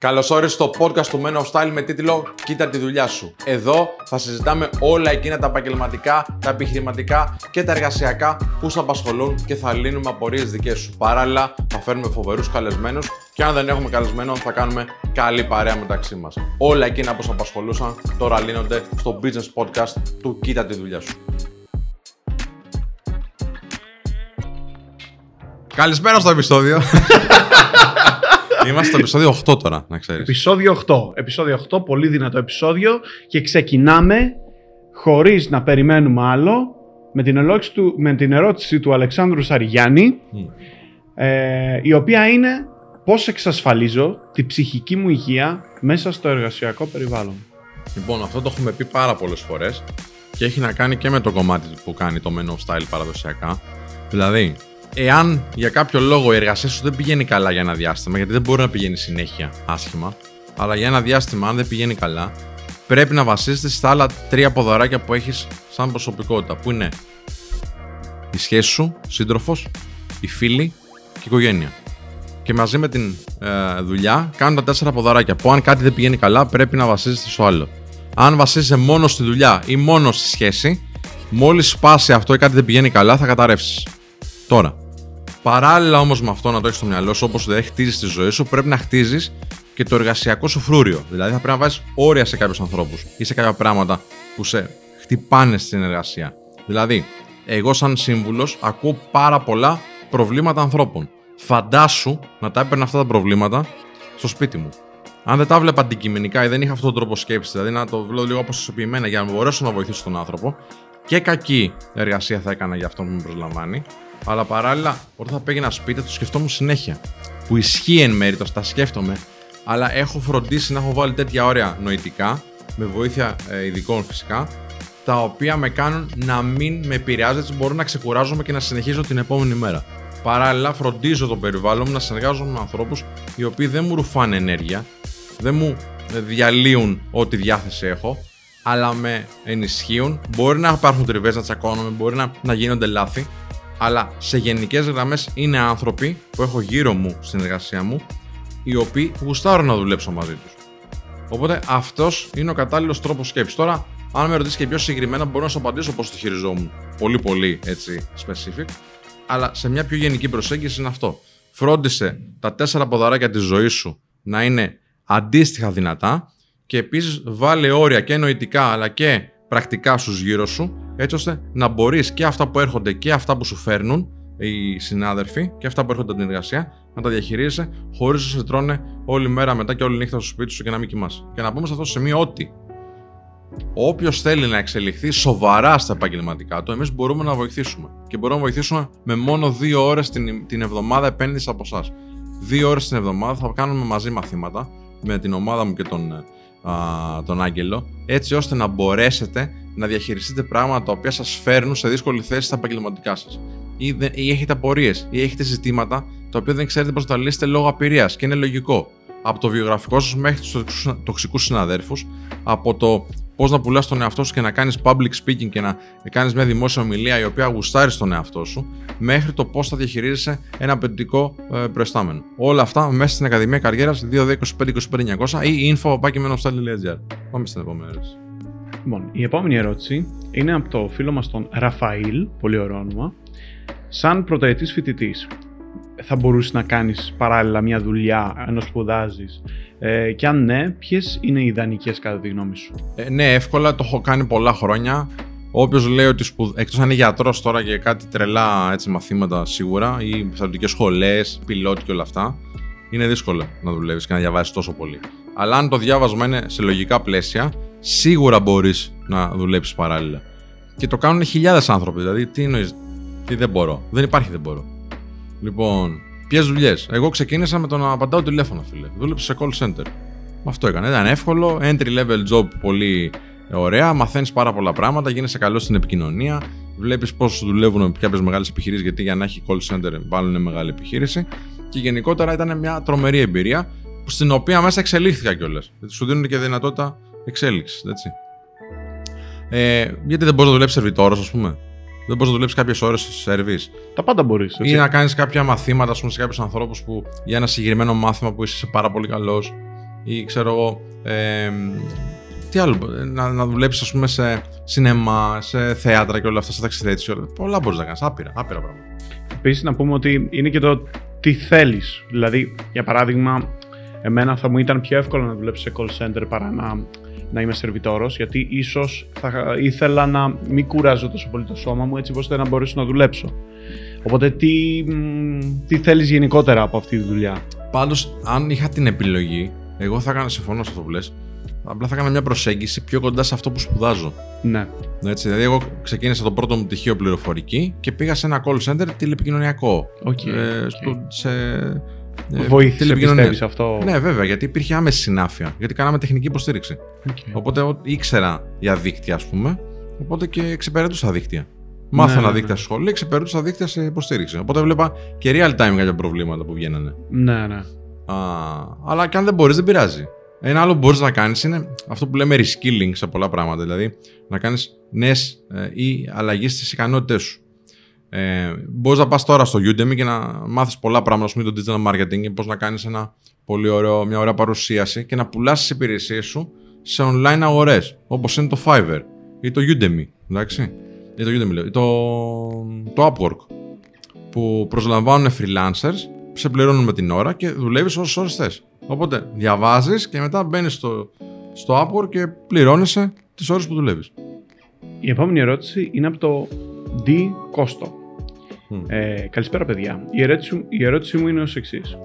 Καλώ όρισε στο podcast του Men of Style με τίτλο Κοίτα τη δουλειά σου. Εδώ θα συζητάμε όλα εκείνα τα επαγγελματικά, τα επιχειρηματικά και τα εργασιακά που σε απασχολούν και θα λύνουμε απορίες δικές σου. Παράλληλα, θα φέρνουμε φοβερούς καλεσμένους και αν δεν έχουμε καλεσμένο, θα κάνουμε καλή παρέα μεταξύ μας. Όλα εκείνα που σε απασχολούσαν τώρα λύνονται στο business podcast του Κοίτα τη δουλειά σου. Καλησπέρα στο επεισόδιο. Είμαστε στο επεισόδιο 8 τώρα, να ξέρεις. Επεισόδιο 8. Επεισόδιο 8, πολύ δυνατό επεισόδιο και ξεκινάμε χωρίς να περιμένουμε άλλο με την, του, με την ερώτηση του Αλεξάνδρου Σαριγιάννη ε, η οποία είναι πώς εξασφαλίζω τη ψυχική μου υγεία μέσα στο εργασιακό περιβάλλον. Λοιπόν, αυτό το έχουμε πει πάρα πολλές φορές και έχει να κάνει και με το κομμάτι που κάνει το Men of Style παραδοσιακά. Δηλαδή, εάν για κάποιο λόγο η εργασία σου δεν πηγαίνει καλά για ένα διάστημα, γιατί δεν μπορεί να πηγαίνει συνέχεια άσχημα, αλλά για ένα διάστημα, αν δεν πηγαίνει καλά, πρέπει να βασίζεται στα άλλα τρία ποδαράκια που έχεις σαν προσωπικότητα. Που είναι η σχέση σου, σύντροφος, οι φίλοι και η οικογένεια. Και μαζί με την ε, δουλειά κάνουν τα τέσσερα ποδαράκια. Που αν κάτι δεν πηγαίνει καλά, πρέπει να βασίζεται στο άλλο. Αν βασίζεσαι μόνο στη δουλειά ή μόνο στη σχέση, μόλις σπάσει αυτό ή κάτι δεν πηγαίνει καλά, θα καταρρεύσεις. Τώρα, παράλληλα όμως με αυτό να το έχεις στο μυαλό σου, όπως δεν χτίζεις τη ζωή σου, πρέπει να χτίζεις και το εργασιακό σου φρούριο. Δηλαδή, θα πρέπει να βάζεις όρια σε κάποιους ανθρώπους ή σε κάποια πράγματα που σε χτυπάνε στην εργασία. Δηλαδή, εγώ σαν σύμβουλος ακούω πάρα πολλά προβλήματα ανθρώπων. Φαντάσου να τα έπαιρνα αυτά τα προβλήματα στο σπίτι μου. Αν δεν τα βλέπα αντικειμενικά ή δεν είχα αυτόν τον τρόπο σκέψης, δηλαδή να το βλέπω λίγο αποσωπημένα για να μπορέσω να βοηθήσω τον άνθρωπο, και κακή εργασία θα έκανα για αυτό που με προσλαμβάνει, αλλά παράλληλα, όταν θα πήγαινα σπίτι, το σκεφτόμουν συνέχεια. Που ισχύει εν μέρει, το τα σκέφτομαι, αλλά έχω φροντίσει να έχω βάλει τέτοια όρια νοητικά, με βοήθεια ε, ειδικών φυσικά, τα οποία με κάνουν να μην με επηρεάζει, έτσι μπορώ να ξεκουράζομαι και να συνεχίζω την επόμενη μέρα. Παράλληλα, φροντίζω το περιβάλλον μου να συνεργάζομαι με ανθρώπους οι οποίοι δεν μου ρουφάνε ενέργεια, δεν μου διαλύουν ό,τι διάθεση έχω, αλλά με ενισχύουν. Μπορεί να υπάρχουν τριβές να τσακώνομαι, μπορεί να, να γίνονται λάθη, αλλά σε γενικές γραμμές είναι άνθρωποι που έχω γύρω μου στην εργασία μου, οι οποίοι γουστάρουν να δουλέψω μαζί τους. Οπότε αυτός είναι ο κατάλληλος τρόπος σκέψης. Τώρα, αν με ρωτήσεις και πιο συγκεκριμένα, μπορώ να σου απαντήσω πώς το χειριζόμουν. Πολύ, πολύ έτσι specific. Αλλά σε μια πιο γενική προσέγγιση είναι αυτό. Φρόντισε τα τέσσερα ποδαράκια της ζωής σου να είναι αντίστοιχα δυνατά και επίσης βάλε όρια και νοητικά αλλά και πρακτικά στους γύρω σου, έτσι ώστε να μπορείς και αυτά που έρχονται και αυτά που σου φέρνουν οι συνάδελφοι και αυτά που έρχονται από την εργασία να τα διαχειρίζεσαι χωρίς να σε τρώνε όλη μέρα μετά και όλη νύχτα στο σπίτι σου και να μην κοιμάσαι. Και να πούμε σε αυτό το σημείο ότι όποιος θέλει να εξελιχθεί σοβαρά στα επαγγελματικά του, εμείς μπορούμε να βοηθήσουμε. Και μπορούμε να βοηθήσουμε με μόνο δύο ώρες την, την εβδομάδα επένδυση από εσάς. Δύο ώρες την εβδομάδα θα κάνουμε μαζί μαθήματα με την ομάδα μου και τον α, τον Άγγελο, έτσι ώστε να μπορέσετε να διαχειριστείτε πράγματα τα οποία σας φέρνουν σε δύσκολη θέση στα επαγγελματικά σας. Ή, ή έχετε απορίες, ή έχετε ζητήματα τα οποία δεν ξέρετε πώς τα λύσετε λόγω απειρίας. Και είναι λογικό. Από το βιογραφικό σας μέχρι τους τοξικούς συναδέρφους, από το πώς να πουλάς τον εαυτό σου και να κάνεις public speaking και να κάνεις μια δημόσια ομιλία η οποία γουστάρεις στον εαυτό σου, μέχρι το πώς θα διαχειρίζεσαι ένα απαιτητικό ε, προϊστάμενο. Όλα αυτά μέσα στην Ακαδημία Καριέρας 2225-25900 ή info.menostal.gr. Πάμε στην επόμενη ερώτηση. Λοιπόν, η επόμενη ερώτηση είναι από το φίλο μας τον Ραφαήλ, πολύ ωραίο όνομα. Σαν πρωτοετής φοιτητής, θα μπορούσες να κάνεις παράλληλα μια δουλειά ενώ σπουδάζεις ε, και αν ναι, ποιες είναι οι ιδανικές κατά τη γνώμη σου; Ε, ναι, εύκολα το έχω κάνει πολλά χρόνια. Όποιο λέει ότι σπουδ... εκτός αν είναι γιατρός τώρα και κάτι τρελά έτσι, μαθήματα σίγουρα ή στρατιωτικές σχολές, πιλότ και όλα αυτά, είναι δύσκολο να δουλεύεις και να διαβάσεις τόσο πολύ. Αλλά αν το διάβασμα είναι σε λογικά πλαίσια, σίγουρα μπορείς να δουλέψεις παράλληλα. Και το κάνουν χιλιάδες άνθρωποι. Δηλαδή, τι εννοείς, τι δεν μπορώ. Δεν υπάρχει δεν μπορώ. Λοιπόν, Ποιε δουλειές. Εγώ ξεκίνησα με το να απαντάω τηλέφωνο, φίλε. Δούλεψα σε call center. Αυτό έκανα. Ήταν εύκολο, entry level job πολύ ωραία. Μαθαίνεις πάρα πολλά πράγματα, γίνεσαι καλός στην επικοινωνία. Βλέπεις πώς δουλεύουν με κάποιε μεγάλες επιχειρήσεις, γιατί για να έχει call center βάλουν μεγάλη επιχείρηση. Και γενικότερα ήταν μια τρομερή εμπειρία, στην οποία μέσα εξελίχθηκα κιόλας. Γιατί σου δίνουν και δυνατότητα εξέλιξης. Ε, γιατί δεν μπορείς να δουλέψεις σερβιτόρο, ας πούμε; Δεν μπορείς να δουλέψεις κάποιες ώρες σε service. Τα πάντα μπορείς. Ή να κάνεις κάποια μαθήματα πούμε, σε κάποιους ανθρώπους που για ένα συγκεκριμένο μάθημα που είσαι πάρα πολύ καλός. ή ξέρω εγώ. Ε, τι άλλο, να, να δουλέψεις, ας πούμε, σε σινεμά, σε θέατρα και όλα αυτά, σε ταξιδέτηση. Πολλά μπορείς να κάνεις. Άπειρα, άπειρα πράγματα. Επίσης, να πούμε ότι είναι και το τι θέλεις. Δηλαδή, για παράδειγμα, εμένα θα μου ήταν πιο εύκολο να δουλέψω σε call center παρά να, να είμαι σερβιτόρος, γιατί ίσως θα ήθελα να μην κουράζω τόσο πολύ το σώμα μου, έτσι ώστε να μπορέσω να δουλέψω. Οπότε, τι, τι θέλεις γενικότερα από αυτή τη δουλειά; Πάντως, αν είχα την επιλογή, εγώ θα έκανα, συμφωνώ σε αυτό που λες, απλά θα έκανα μια προσέγγιση πιο κοντά σε αυτό που σπουδάζω. Ναι. Έτσι, δηλαδή, εγώ ξεκίνησα το πρώτο μου πτυχίο πληροφορική και πήγα σε ένα call center τηλεπικοινωνιακό. Okay, ε, okay. Στο, σε, ε, Βοήθησε, πιστεύεις αυτό; Ναι, βέβαια, γιατί υπήρχε άμεση συνάφεια. Γιατί κάναμε τεχνική υποστήριξη. Okay. Οπότε ήξερα για δίκτυα, ας πούμε. Οπότε και εξυπηρετούσα δίκτυα. Μάθανα ναι, ναι, δίκτυα ναι. στο σχολείο, εξυπηρετούσα δίκτυα σε υποστήριξη. Οπότε βλέπα και real time κάποια προβλήματα που βγαίνανε. Ναι, ναι. Α, αλλά και αν δεν μπορείς, δεν πειράζει. Ένα άλλο που μπορείς να κάνεις είναι αυτό που λέμε reskilling σε πολλά πράγματα. Δηλαδή να κάνεις νέες ε, ή αλλαγές στις ικανότητέ σου. Ε, μπορείς να πας τώρα στο Udemy και να μάθεις πολλά πράγματα, ας πούμε, το digital marketing, πώς να κάνεις μια ωραία παρουσίαση και να πουλάς τις υπηρεσίες σου σε online αγορές, όπως είναι το Fiverr ή το Udemy. Εντάξει. Ή το Udemy, ή το, το Upwork. Που προσλαμβάνουν freelancers, σε πληρώνουν με την ώρα και δουλεύεις όσες ώρες θες. Οπότε διαβάζεις και μετά μπαίνεις στο, στο Upwork και πληρώνεσαι τις ώρες που δουλεύεις. Η επόμενη ερώτηση είναι από το D. Κόστο. Ε, καλησπέρα, παιδιά. Η ερώτηση, η ερώτηση μου είναι ως εξής.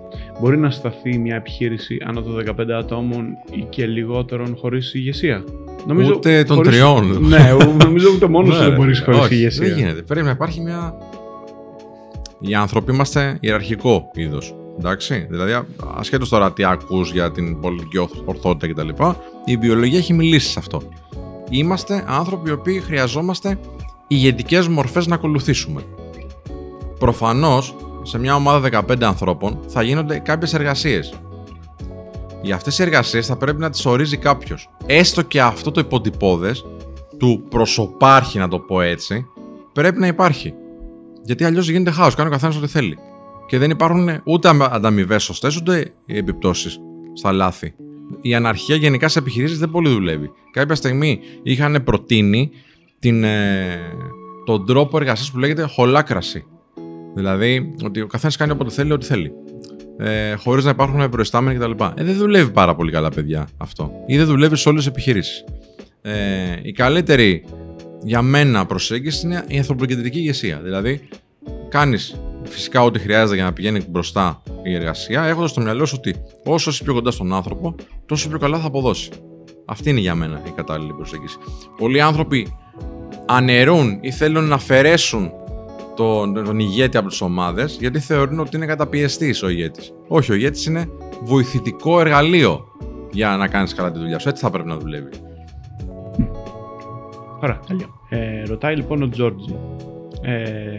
Μπορεί να σταθεί μια επιχείρηση άνω των 15 ατόμων ή και λιγότερων χωρίς ηγεσία; Νομίζω, ούτε των χωρίς... τριών. ναι, νομίζω ούτε μόνος σου δεν μπορείς χωρίς ηγεσία. Δεν γίνεται. Πρέπει να υπάρχει μια. Οι άνθρωποι είμαστε ιεραρχικό είδος. Εντάξει. Δηλαδή, ασχέτως τώρα τι ακούς για την πολιτική ορθότητα κτλ., η βιολογία έχει μιλήσει σε αυτό. Είμαστε άνθρωποι οι οποίοι χρειαζόμαστε ηγετικές μορφές να ακολουθήσουμε. Προφανώς, σε μια ομάδα 15 ανθρώπων θα γίνονται κάποιες εργασίες. Για αυτές οι εργασίες θα πρέπει να τις ορίζει κάποιος. Έστω και αυτό το υποτυπώδες του προσωπάρχη, να το πω έτσι, πρέπει να υπάρχει. Γιατί αλλιώς γίνεται χάος, κάνει ο καθένας ό,τι θέλει. Και δεν υπάρχουν ούτε ανταμοιβές σωστές, ούτε επιπτώσεις στα λάθη. Η αναρχία γενικά σε επιχειρήσεις δεν πολύ δουλεύει. Κάποια στιγμή είχαν προτείνει την, ε, τον τρόπο εργασίας που λέγεται χολάκραση. Δηλαδή ότι ο καθένας κάνει όποτε θέλει, ό,τι θέλει. Ε, Χωρίς να υπάρχουν προϊστάμενοι κτλ. Ε, δεν δουλεύει πάρα πολύ καλά, παιδιά, αυτό. Ή δεν δουλεύει σε όλες τις επιχειρήσεις. Ε, η καλύτερη για μένα προσέγγιση είναι η ανθρωποκεντρική ηγεσία. Δηλαδή, κάνεις φυσικά ό,τι χρειάζεται για να πηγαίνει μπροστά η εργασία, έχοντας στο μυαλό σου ότι όσο είσαι πιο κοντά στον άνθρωπο, τόσο πιο καλά θα αποδώσει. Αυτή είναι για μένα η κατάλληλη προσέγγιση. Πολλοί άνθρωποι αναιρούν ή θέλουν να αφαιρέσουν τον, τον ηγέτη από τις ομάδες γιατί θεωρούν ότι είναι καταπιεστής ο ηγέτης. Όχι, ο ηγέτης είναι βοηθητικό εργαλείο για να κάνεις καλά τη δουλειά σου. Έτσι θα πρέπει να δουλεύει. Ωραία, τέλειο. Ε, ρωτάει λοιπόν ο Τζόρτζι. Ε,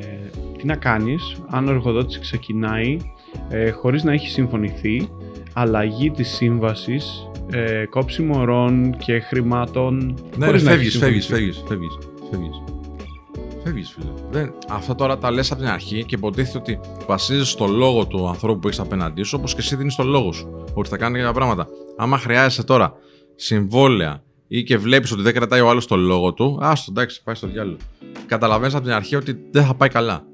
τι να κάνεις αν ο εργοδότης ξεκινάει ε, χωρίς να έχει συμφωνηθεί αλλαγή της σύμβασης, ε, κόψιμο ωρών και χρημάτων ναι, χωρίς φεύγεις, να φεύγεις, φεύγεις, φεύγεις, φεύγεις. Φεύγεις, φίλε. Δεν, αυτά τώρα τα λες από την αρχή και υποτίθεται ότι βασίζεσαι στο λόγο του ανθρώπου που έχεις απέναντί σου, όπως και εσύ δίνεις το λόγο σου. Ότι θα κάνει κάποια πράγματα. Άμα χρειάζεσαι τώρα συμβόλαια ή και βλέπεις ότι δεν κρατάει ο άλλος το λόγο του, άστο εντάξει, πάει στο διάλογο. Καταλαβαίνεις από την αρχή ότι δεν θα πάει καλά.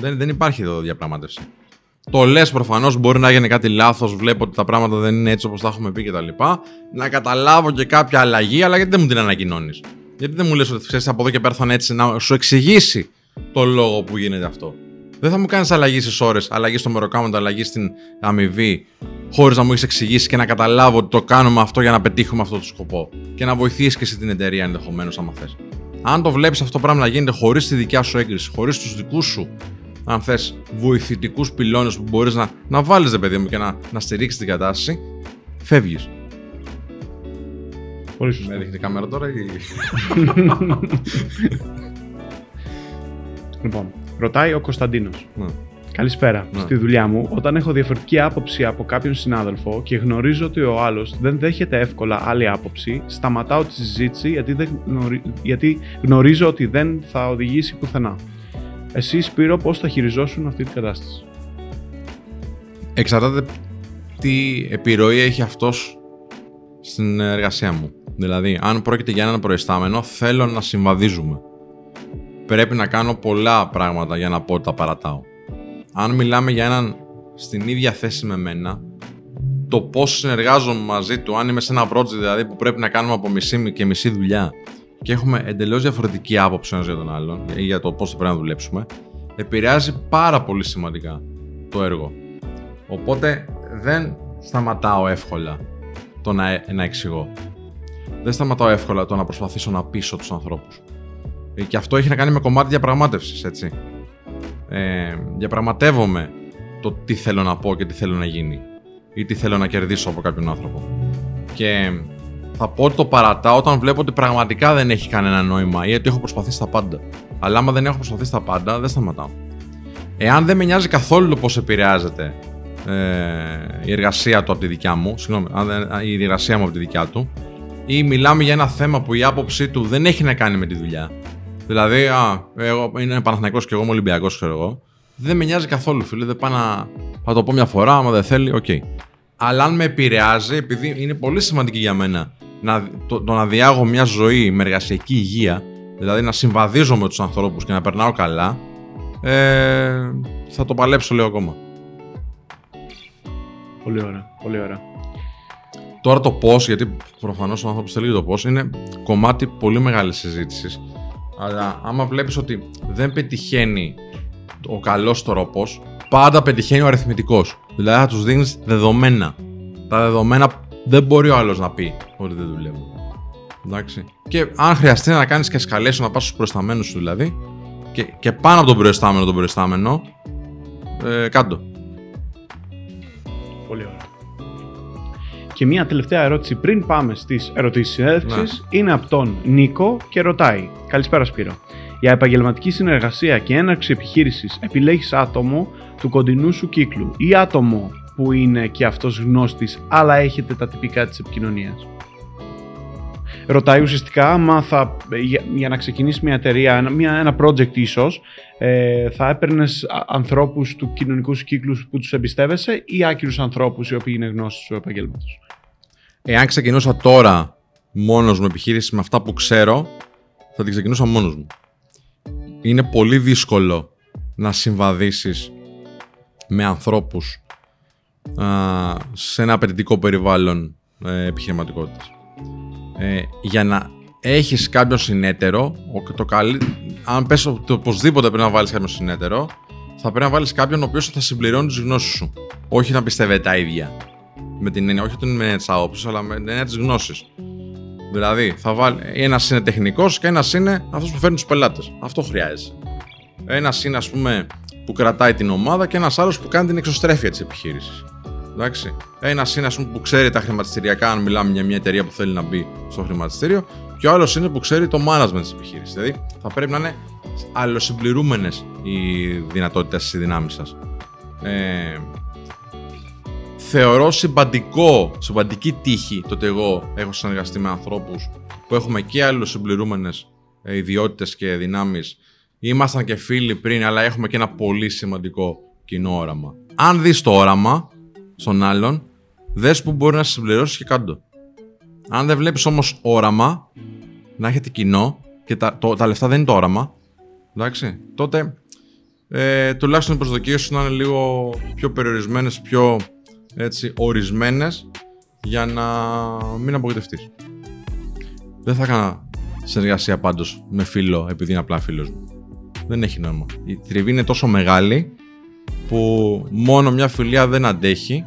Δεν, δεν υπάρχει εδώ διαπραγμάτευση. Το λες προφανώς μπορεί να γίνει κάτι λάθος, βλέπω ότι τα πράγματα δεν είναι έτσι όπως τα έχουμε πει κτλ. Να καταλάβω και κάποια αλλαγή, αλλά γιατί δεν μου την ανακοινώνεις. Γιατί δεν μου λες ότι ξέρεις από εδώ και πέρα θα είναι έτσι να σου εξηγήσει το λόγο που γίνεται αυτό. Δεν θα μου κάνεις αλλαγή στις ώρες, αλλαγή στο μεροκάματο, αλλαγή στην αμοιβή, χωρίς να μου έχεις εξηγήσει και να καταλάβω ότι το κάνουμε αυτό για να πετύχουμε αυτό το σκοπό. Και να βοηθήσεις και εσύ την εταιρεία ενδεχομένως, άμα θες. Αν το βλέπεις αυτό το πράγμα να γίνεται χωρίς τη δικιά σου έγκριση, χωρίς τους δικούς σου αν θες, βοηθητικούς πυλώνες που μπορείς να, να βάλεις, ρε παιδί μου, και να, να στηρίξεις την κατάσταση, φεύγεις. Πολύ σωστά. Με δείχνει κάμερα τώρα ή. λοιπόν, ρωτάει ο Κωνσταντίνος. Ναι. Καλησπέρα. Ναι. Στη δουλειά μου, όταν έχω διαφορετική άποψη από κάποιον συνάδελφο και γνωρίζω ότι ο άλλος δεν δέχεται εύκολα άλλη άποψη, σταματάω τη συζήτηση γιατί, δεν γιατί γνωρίζω ότι δεν θα οδηγήσει πουθενά. Εσύ, Σπύρο, πώς θα χειριζόσουν αυτή την κατάσταση; Εξαρτάται τι επιρροή έχει αυτός στην εργασία μου. Δηλαδή, αν πρόκειται για έναν προϊστάμενο, θέλω να συμβαδίζουμε. Πρέπει να κάνω πολλά πράγματα για να πω ότι τα παρατάω. Αν μιλάμε για έναν στην ίδια θέση με μένα, το πώς συνεργάζομαι μαζί του, αν είμαι σε ένα project δηλαδή που πρέπει να κάνουμε από μισή και μισή δουλειά και έχουμε εντελώς διαφορετική άποψη ένας για τον άλλον ή για το πώς θα πρέπει να δουλέψουμε, επηρεάζει πάρα πολύ σημαντικά το έργο. Οπότε δεν σταματάω εύκολα το να, να εξηγώ. Δεν σταματάω εύκολα το να προσπαθήσω να πείσω τους ανθρώπους. Ε, και αυτό έχει να κάνει με κομμάτι διαπραγμάτευσης, έτσι. Ε, διαπραγματεύομαι το τι θέλω να πω και τι θέλω να γίνει ή τι θέλω να κερδίσω από κάποιον άνθρωπο. Και θα πω ότι το παρατάω όταν βλέπω ότι πραγματικά δεν έχει κανένα νόημα ή ότι έχω προσπαθήσει τα πάντα. Αλλά άμα δεν έχω προσπαθήσει τα πάντα, δεν σταματάω. Εάν δεν με νοιάζει καθόλου το πώς επηρεάζεται ε, η εργασία του από τη δικιά μου, συγγνώμη, η εργασία μου από τη δικιά του, ή μιλάμε για ένα θέμα που η άποψή του δεν έχει να κάνει με τη δουλειά. Δηλαδή, α, αυτός είναι Παναθηναϊκός και εγώ είμαι Ολυμπιακός, ξέρω εγώ. Δεν με νοιάζει καθόλου, φίλε. Δεν πάω να. Θα το πω μια φορά, άμα δεν θέλει, OK. Okay. Αλλά αν με επηρεάζει, επειδή είναι πολύ σημαντική για μένα να, το, το να διάγω μια ζωή με εργασιακή υγεία, δηλαδή να συμβαδίζω με τους ανθρώπους και να περνάω καλά, ε, θα το παλέψω λίγο ακόμα. Πολύ ωραία, πολύ ωραία. Τώρα το πώς, γιατί προφανώς ο άνθρωπος θέλει το πώς, είναι κομμάτι πολύ μεγάλης συζήτησης. Αλλά άμα βλέπεις ότι δεν πετυχαίνει ο καλός τρόπο, πάντα πετυχαίνει ο αριθμητικός. Δηλαδή θα τους δίνεις δεδομένα. Τα δεδομένα δεν μπορεί ο άλλος να πει ότι δεν δουλεύουν. Εντάξει. Και αν χρειαστεί να κάνεις και escalation να πας στους προϊσταμένους σου δηλαδή, και, και πάνω από τον προϊστάμενο τον προϊστάμενο, ε, κάτω. Πολύ ωραία. Και μία τελευταία ερώτηση πριν πάμε στις ερωτήσεις συνέντευξης ναι. είναι από τον Νίκο και ρωτάει. Καλησπέρα Σπύρο. Για επαγγελματική συνεργασία και έναρξη επιχείρησης επιλέγεις άτομο του κοντινού σου κύκλου ή άτομο που είναι και αυτός γνώστης αλλά έχετε τα τυπικά της επικοινωνίας; Ρωτάει ουσιαστικά άμα θα, για, να ξεκινήσει μια εταιρεία, μια, ένα project ίσως, ε, θα έπαιρνες ανθρώπους του κοινωνικού σου κύκλου που τους εμπιστεύεσαι ή άκυρους ανθρώπους οι οποίοι είναι γνώστες του επαγγέλματος. Εάν ξεκινούσα τώρα μόνος μου επιχείρηση με αυτά που ξέρω, θα την ξεκινούσα μόνος μου. Είναι πολύ δύσκολο να συμβαδίσεις με ανθρώπους α, σε ένα απαιτητικό περιβάλλον ε, επιχειρηματικότητας. Ε, για να έχεις κάποιον συνέτερο, το καλύ... αν πες ότι οπωσδήποτε πρέπει να βάλεις κάποιον συνέτερο, θα πρέπει να βάλεις κάποιον ο οποίος θα συμπληρώνει τις γνώσεις σου. Όχι να πιστεύετε τα ίδια. Με την έννοια, όχι την έννοια τη άποψη, αλλά με την έννοια της γνώσης. Δηλαδή, θα βάλει ένας είναι τεχνικός και ένας είναι αυτός που φέρνει τους πελάτες. Αυτό χρειάζεται. Ένας είναι, ας πούμε, που κρατάει την ομάδα και ένας άλλος που κάνει την εξωστρέφεια της επιχείρησης. Εντάξει. Ένας είναι, ας πούμε, που ξέρει τα χρηματιστηριακά, αν μιλάμε για μια εταιρεία που θέλει να μπει στο χρηματιστήριο, και ο άλλος είναι που ξέρει το management της επιχείρησης. Δηλαδή, θα πρέπει να είναι αλλοσυμπληρούμενες οι δυνατότητες, οι δυνάμεις σας. Ε, θεωρώ σημαντικό, σημαντική τύχη το ότι εγώ έχω συνεργαστεί με ανθρώπους που έχουμε και άλλους συμπληρούμενες ιδιότητες και δυνάμεις. Ήμασταν και φίλοι πριν, αλλά έχουμε και ένα πολύ σημαντικό κοινό όραμα. Αν δεις το όραμα στον άλλον, δες που μπορεί να συμπληρώσεις και κάτω. Αν δεν βλέπεις όμως όραμα, να έχετε κοινό και τα, το, τα λεφτά δεν είναι το όραμα, εντάξει, τότε ε, τουλάχιστον οι προσδοκίες σου να είναι λίγο πιο περιορισμένες, πιο έτσι, ορισμένες για να μην απογοητευτείς. Δεν θα έκανα συνεργασία πάντως με φίλο επειδή είναι απλά φίλος μου. Δεν έχει νόημα. Η τριβή είναι τόσο μεγάλη που μόνο μια φιλία δεν αντέχει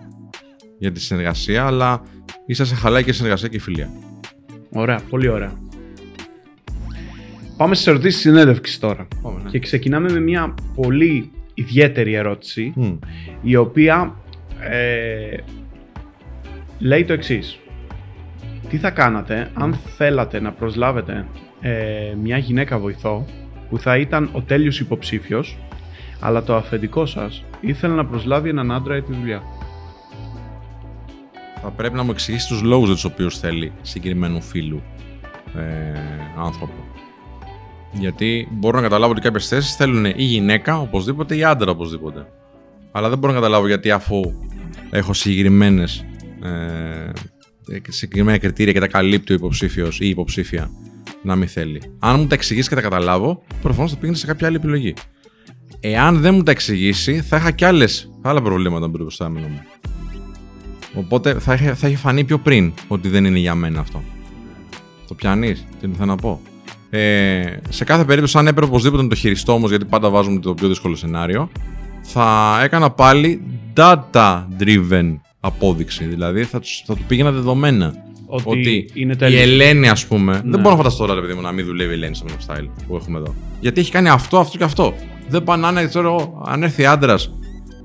για τη συνεργασία, αλλά είσαι σε χαλάει και συνεργασία και φιλία. Ωραία, πολύ ωραία. Πάμε στις ερωτήσεις συνέντευξης τώρα. Ναι. Και ξεκινάμε με μια πολύ ιδιαίτερη ερώτηση, η οποία ε, λέει το εξής. Τι θα κάνατε αν θέλατε να προσλάβετε ε, μια γυναίκα βοηθό που θα ήταν ο τέλειος υποψήφιος αλλά το αφεντικό σας ήθελε να προσλάβει έναν άντρα για τη δουλειά. Θα πρέπει να μου εξηγήσει τους λόγους για τους οποίους θέλει συγκεκριμένου φίλου ε, άνθρωπο. Γιατί μπορώ να καταλάβω ότι κάποιες θέσεις θέλουν ή γυναίκα οπωσδήποτε ή άντρα οπωσδήποτε. Αλλά δεν μπορώ να καταλάβω γιατί αφού έχω συγκεκριμένες ε, συγκεκριμένα κριτήρια και τα καλύπτει ο υποψήφιος ή η υποψήφια να μην θέλει. Αν μου τα εξηγήσει και τα καταλάβω, προφανώς θα πήγαινε σε κάποια άλλη επιλογή. Εάν δεν μου τα εξηγήσει, θα είχα κι άλλες, άλλα προβλήματα με το προστάμενο μου. Οπότε θα είχε, θα είχε φανεί πιο πριν ότι δεν είναι για μένα αυτό. Το πιάνεις, τι θέλω να πω; Ε, σε κάθε περίπτωση, αν έπρεπε οπωσδήποτε να το χειριστώ όμως, γιατί πάντα βάζουμε το πιο δύσκολο σενάριο, θα έκανα πάλι data-driven απόδειξη. Δηλαδή θα, τους, θα του πήγαινα δεδομένα. Ότι, Ότι είναι η τέλειο. Ελένη, ας πούμε. Ναι. Δεν μπορώ να φανταστώ τώρα, παιδί μου, να μην δουλεύει η Ελένη στο Men of Style που έχουμε εδώ. Γιατί έχει κάνει αυτό, αυτό και αυτό. Δεν πάνε να είναι, ξέρω εγώ, αν έρθει άντρας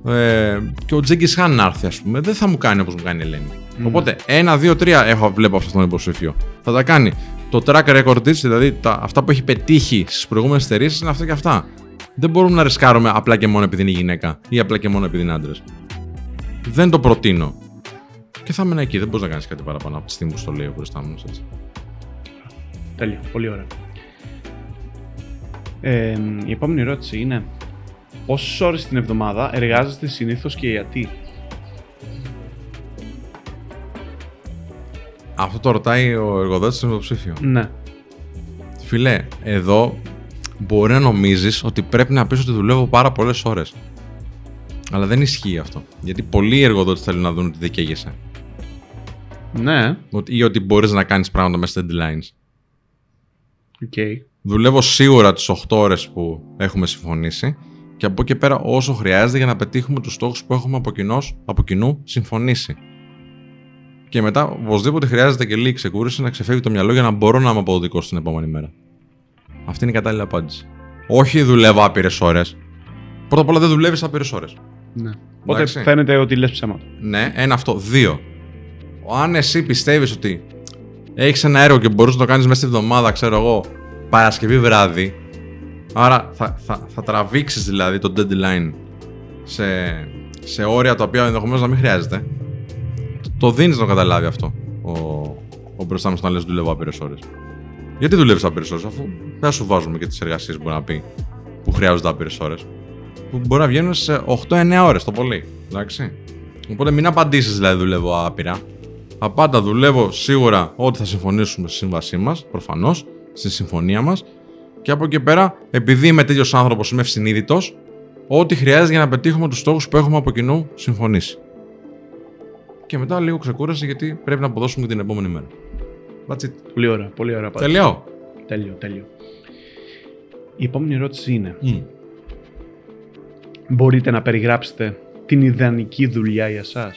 ε, και ο Τζέγκης Χάν να έρθει, ας πούμε, δεν θα μου κάνει όπως μου κάνει η Ελένη. Οπότε, ένα, δύο, τρία έχω, βλέπω αυτόν τον υποψήφιο. Θα τα κάνει. Το track record της, δηλαδή τα, αυτά που έχει πετύχει στις προηγούμενες εταιρείε είναι αυτά και αυτά. Δεν μπορούμε να ρισκάρουμε απλά και μόνο επειδή είναι γυναίκα ή απλά και μόνο επειδή είναι άντρε. Δεν το προτείνω. Και θα έμενα εκεί. Δεν μπορείς να κάνεις κάτι παραπάνω από τη στιγμή που στο λέει ο προϊστάμενο έτσι. Τέλειο. Πολύ ωραία. Ε, η επόμενη ερώτηση είναι πόσες ώρες την εβδομάδα εργάζεστε συνήθως και γιατί; Αυτό το ρωτάει ο εργοδότης στον υποψήφιο. Ναι. Φίλε, εδώ μπορεί να νομίζεις ότι πρέπει να πεις ότι δουλεύω πάρα πολλές ώρες. Αλλά δεν ισχύει αυτό. Γιατί πολλοί εργοδότες θέλουν να δουν ότι δεν καίγεσαι. Ναι. Ότι- Ή ότι μπορείς να κάνεις πράγματα μέσα στα deadlines. Οκ. Δουλεύω σίγουρα τις 8 ώρες που έχουμε συμφωνήσει και από εκεί πέρα όσο χρειάζεται για να πετύχουμε τους στόχους που έχουμε από, κοινώς- από κοινού συμφωνήσει. Και μετά, οπωσδήποτε χρειάζεται και λίγη ξεκούραση να ξεφεύγει το μυαλό για να μπορώ να είμαι αποδοτικός την επόμενη μέρα. Αυτή είναι η κατάλληλη απάντηση. Όχι δουλεύω άπειρες ώρες. Πρώτα απ' όλα δεν δουλεύεις άπειρες ώρες. Ναι. Οπότε Εντάξει. φαίνεται ότι λες ψέματα. Ναι, ένα αυτό. Δύο. Αν εσύ πιστεύεις ότι έχεις ένα έργο και μπορείς να το κάνεις μέσα στη βδομάδα, ξέρω εγώ, Παρασκευή βράδυ. Άρα θα, θα, θα τραβήξεις δηλαδή το deadline σε, σε όρια τα οποία ενδεχομένως να μην χρειάζεται. Το δίνεις να το καταλάβει αυτό ο, ο μπροστά να λες δουλεύω άπειρες ώρες. Γιατί δουλεύεις άπειρες ώρες, αφού δεν σου βάζουμε και τις εργασίες μπορεί να πει που χρειάζονται άπειρες ώρες. Που μπορεί να βγαίνουν σε 8-9 ώρες το πολύ. Εντάξει. Οπότε μην απαντήσεις δηλαδή δουλεύω άπειρα. Απάντα δουλεύω σίγουρα ό,τι θα συμφωνήσουμε στη σύμβασή μας, προφανώς, στη συμφωνία μας. Και από εκεί πέρα, επειδή είμαι τέτοιος άνθρωπος, είμαι ευσυνείδητος, ό,τι χρειάζεται για να πετύχουμε τους στόχους που έχουμε από κοινού συμφωνήσει. Και μετά λίγο ξεκούραση γιατί πρέπει να αποδώσουμε την επόμενη μέρα. That's it. Πολύ ωραία. Πολύ ωραία απάντηση. Τελειώ. Τέλειο, τέλειο. Η επόμενη ερώτηση είναι Μμ. Μπορείτε να περιγράψετε την ιδανική δουλειά για σας;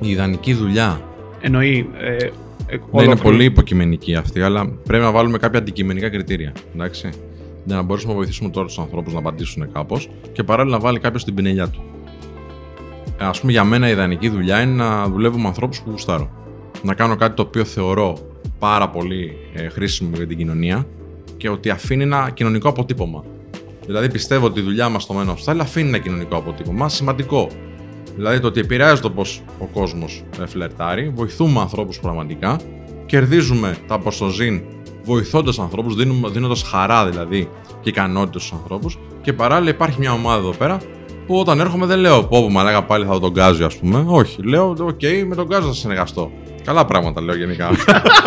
Η ιδανική δουλειά. Εννοεί ε, ε, Ναι, είναι ολόκληρο- πολύ υποκειμενική αυτή, αλλά πρέπει να βάλουμε κάποια αντικειμενικά κριτήρια. Εντάξει. Για να μπορέσουμε να βοηθήσουμε τώρα τους ανθρώπους να απαντήσουν κάπως και παράλληλα να βάλει κάποιος την πινελιά του. Α πούμε, για μένα η ιδανική δουλειά είναι να δουλεύω με ανθρώπους που γουστάρω. Να κάνω κάτι το οποίο θεωρώ πάρα πολύ ε, χρήσιμο για την κοινωνία και ότι αφήνει ένα κοινωνικό αποτύπωμα. Δηλαδή, πιστεύω ότι η δουλειά μας στο Men of Style αφήνει ένα κοινωνικό αποτύπωμα σημαντικό. Δηλαδή, το ότι επηρεάζει το πώς ο κόσμος φλερτάρει, βοηθούμε ανθρώπους πραγματικά, κερδίζουμε τα προς το ζην βοηθώντας ανθρώπους, δίνοντας χαρά δηλαδή και ικανότητες στους ανθρώπους και παράλληλα υπάρχει μια ομάδα εδώ πέρα που όταν έρχομαι δεν λέω πω πω μαλάκα πάλι θα δω τον Γκάζιο ας πούμε. Όχι, λέω οκ, με τον Γκάζιο θα συνεργαστώ. Καλά πράγματα λέω γενικά.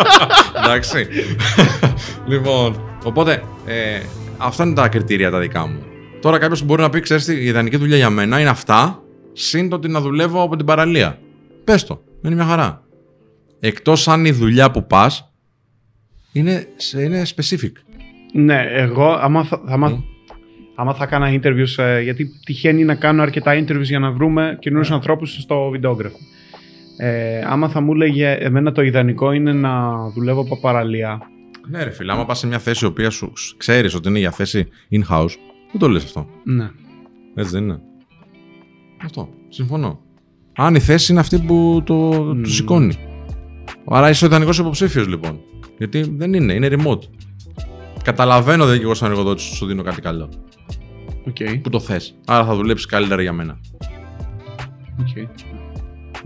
Εντάξει. λοιπόν, οπότε ε, αυτά είναι τα κριτήρια τα δικά μου. Τώρα κάποιος μπορεί να πει: Ξέρεις, η ιδανική δουλειά για μένα είναι αυτά, συν το ότι να δουλεύω από την παραλία. Πες το, είναι μια χαρά. Εκτός αν η δουλειά που πας είναι, σε- είναι specific. Ναι, εγώ άμα θα, θα, άμα, Μμ. άμα θα κάνα interviews, ε, γιατί τυχαίνει να κάνω αρκετά interviews για να βρούμε καινούριους Ναι. ανθρώπους στο βιντεόγραφο. Ε, άμα θα μου έλεγε εμένα το ιδανικό είναι να δουλεύω από παραλία. Ναι, ρε φίλε, άμα πας σε μια θέση η οποία σου ξέρεις ότι είναι για θέση in-house, δεν το λες αυτό. Ναι. Έτσι δεν είναι. Αυτό. Συμφωνώ. Αν η θέση είναι αυτή που το, Μμμ. του σηκώνει. Άρα είσαι ο ιδανικός υποψήφιος λοιπόν. Γιατί δεν είναι, είναι remote. Καταλαβαίνω δηλαδή και εγώ σαν εργοδότης σου δίνω κάτι καλό. Οκ. Που το θες. Άρα θα δουλέψεις καλύτερα για μένα. οκ.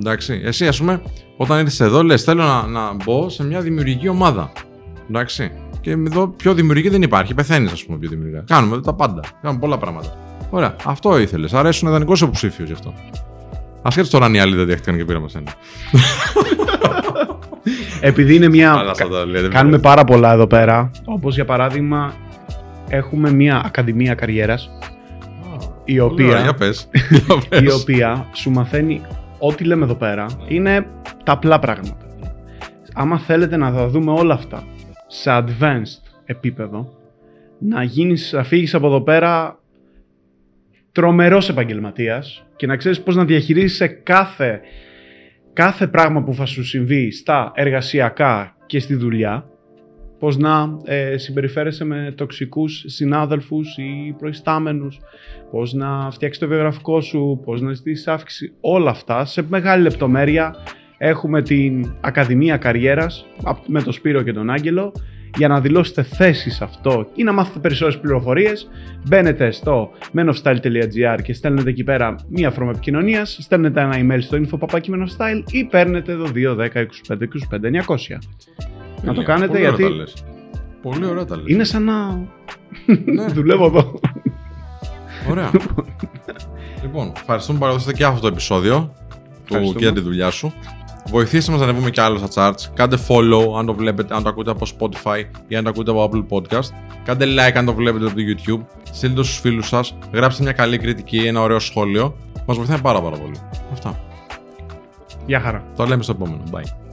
Εντάξει. Εσύ, ας πούμε, όταν ήρθες εδώ, λες: Θέλω να, να μπω σε μια δημιουργική ομάδα. Εντάξει. Και εδώ πιο δημιουργική δεν υπάρχει. Πεθαίνεις, ας πούμε, πιο δημιουργικά. Κάνουμε τα πάντα. Κάνουμε πολλά πράγματα. Ωραία. Αυτό ήθελες. Άρα ήσουν ιδανικός υποψήφιος γι' αυτό. Ασχέτως τώρα αν οι άλλοι δεν δέχτηκαν και πήραμε σένα. Επειδή είναι μια. Αλλά αυτά τα λέτε, Κάνουμε βέβαια. πάρα πολλά εδώ πέρα. Όπως για παράδειγμα, έχουμε μια ακαδημία καριέρας. Η Πολύ ωραία, οποία, Για πες. Για πες. η οποία σου μαθαίνει ό,τι λέμε εδώ πέρα είναι τα απλά πράγματα. Άμα θέλετε να τα δούμε όλα αυτά σε advanced επίπεδο, να γίνεις, να φύγεις από εδώ πέρα τρομερός επαγγελματίας και να ξέρεις πώς να διαχειρίζεσαι κάθε, κάθε πράγμα που θα σου συμβεί στα εργασιακά και στη δουλειά, πώς να ε, συμπεριφέρεσαι με τοξικούς συνάδελφους ή προϊστάμενους, πώς να φτιάξεις το βιογραφικό σου, πώς να ζητήσεις αύξηση, όλα αυτά σε μεγάλη λεπτομέρεια. Έχουμε την Ακαδημία Καριέρας απ- με τον Σπύρο και τον Άγγελο για να δηλώσετε θέση σε αυτό ή να μάθετε περισσότερες πληροφορίες μπαίνετε στο menofstyle.gr και στέλνετε εκεί πέρα μία φόρμα επικοινωνίας, στέλνετε ένα email στο info.menofstyle ή παίρνετε το 210 25 25 900. Να το Τέλεια. κάνετε Πολύ ωραία γιατί τα λες. Πολύ ωραία τα λες. είναι σαν να Ναι. δουλεύω εδώ. Ωραία. λοιπόν, ευχαριστούμε που παραδώσατε και αυτό το επεισόδιο του Ευχαριστούμε. και για τη δουλειά σου. Βοηθήστε μας να ανεβούμε και άλλο στα charts. Κάντε follow αν το βλέπετε, αν το ακούτε από Spotify ή αν το ακούτε από Apple Podcast. Κάντε like αν το βλέπετε από το YouTube. Στείλτε το στους φίλους σας. Γράψτε μια καλή κριτική ή ένα ωραίο σχόλιο. Μας βοηθάει πάρα πάρα πολύ. Αυτά. Γεια χαρά. Το λέμε στο επόμενο. Bye.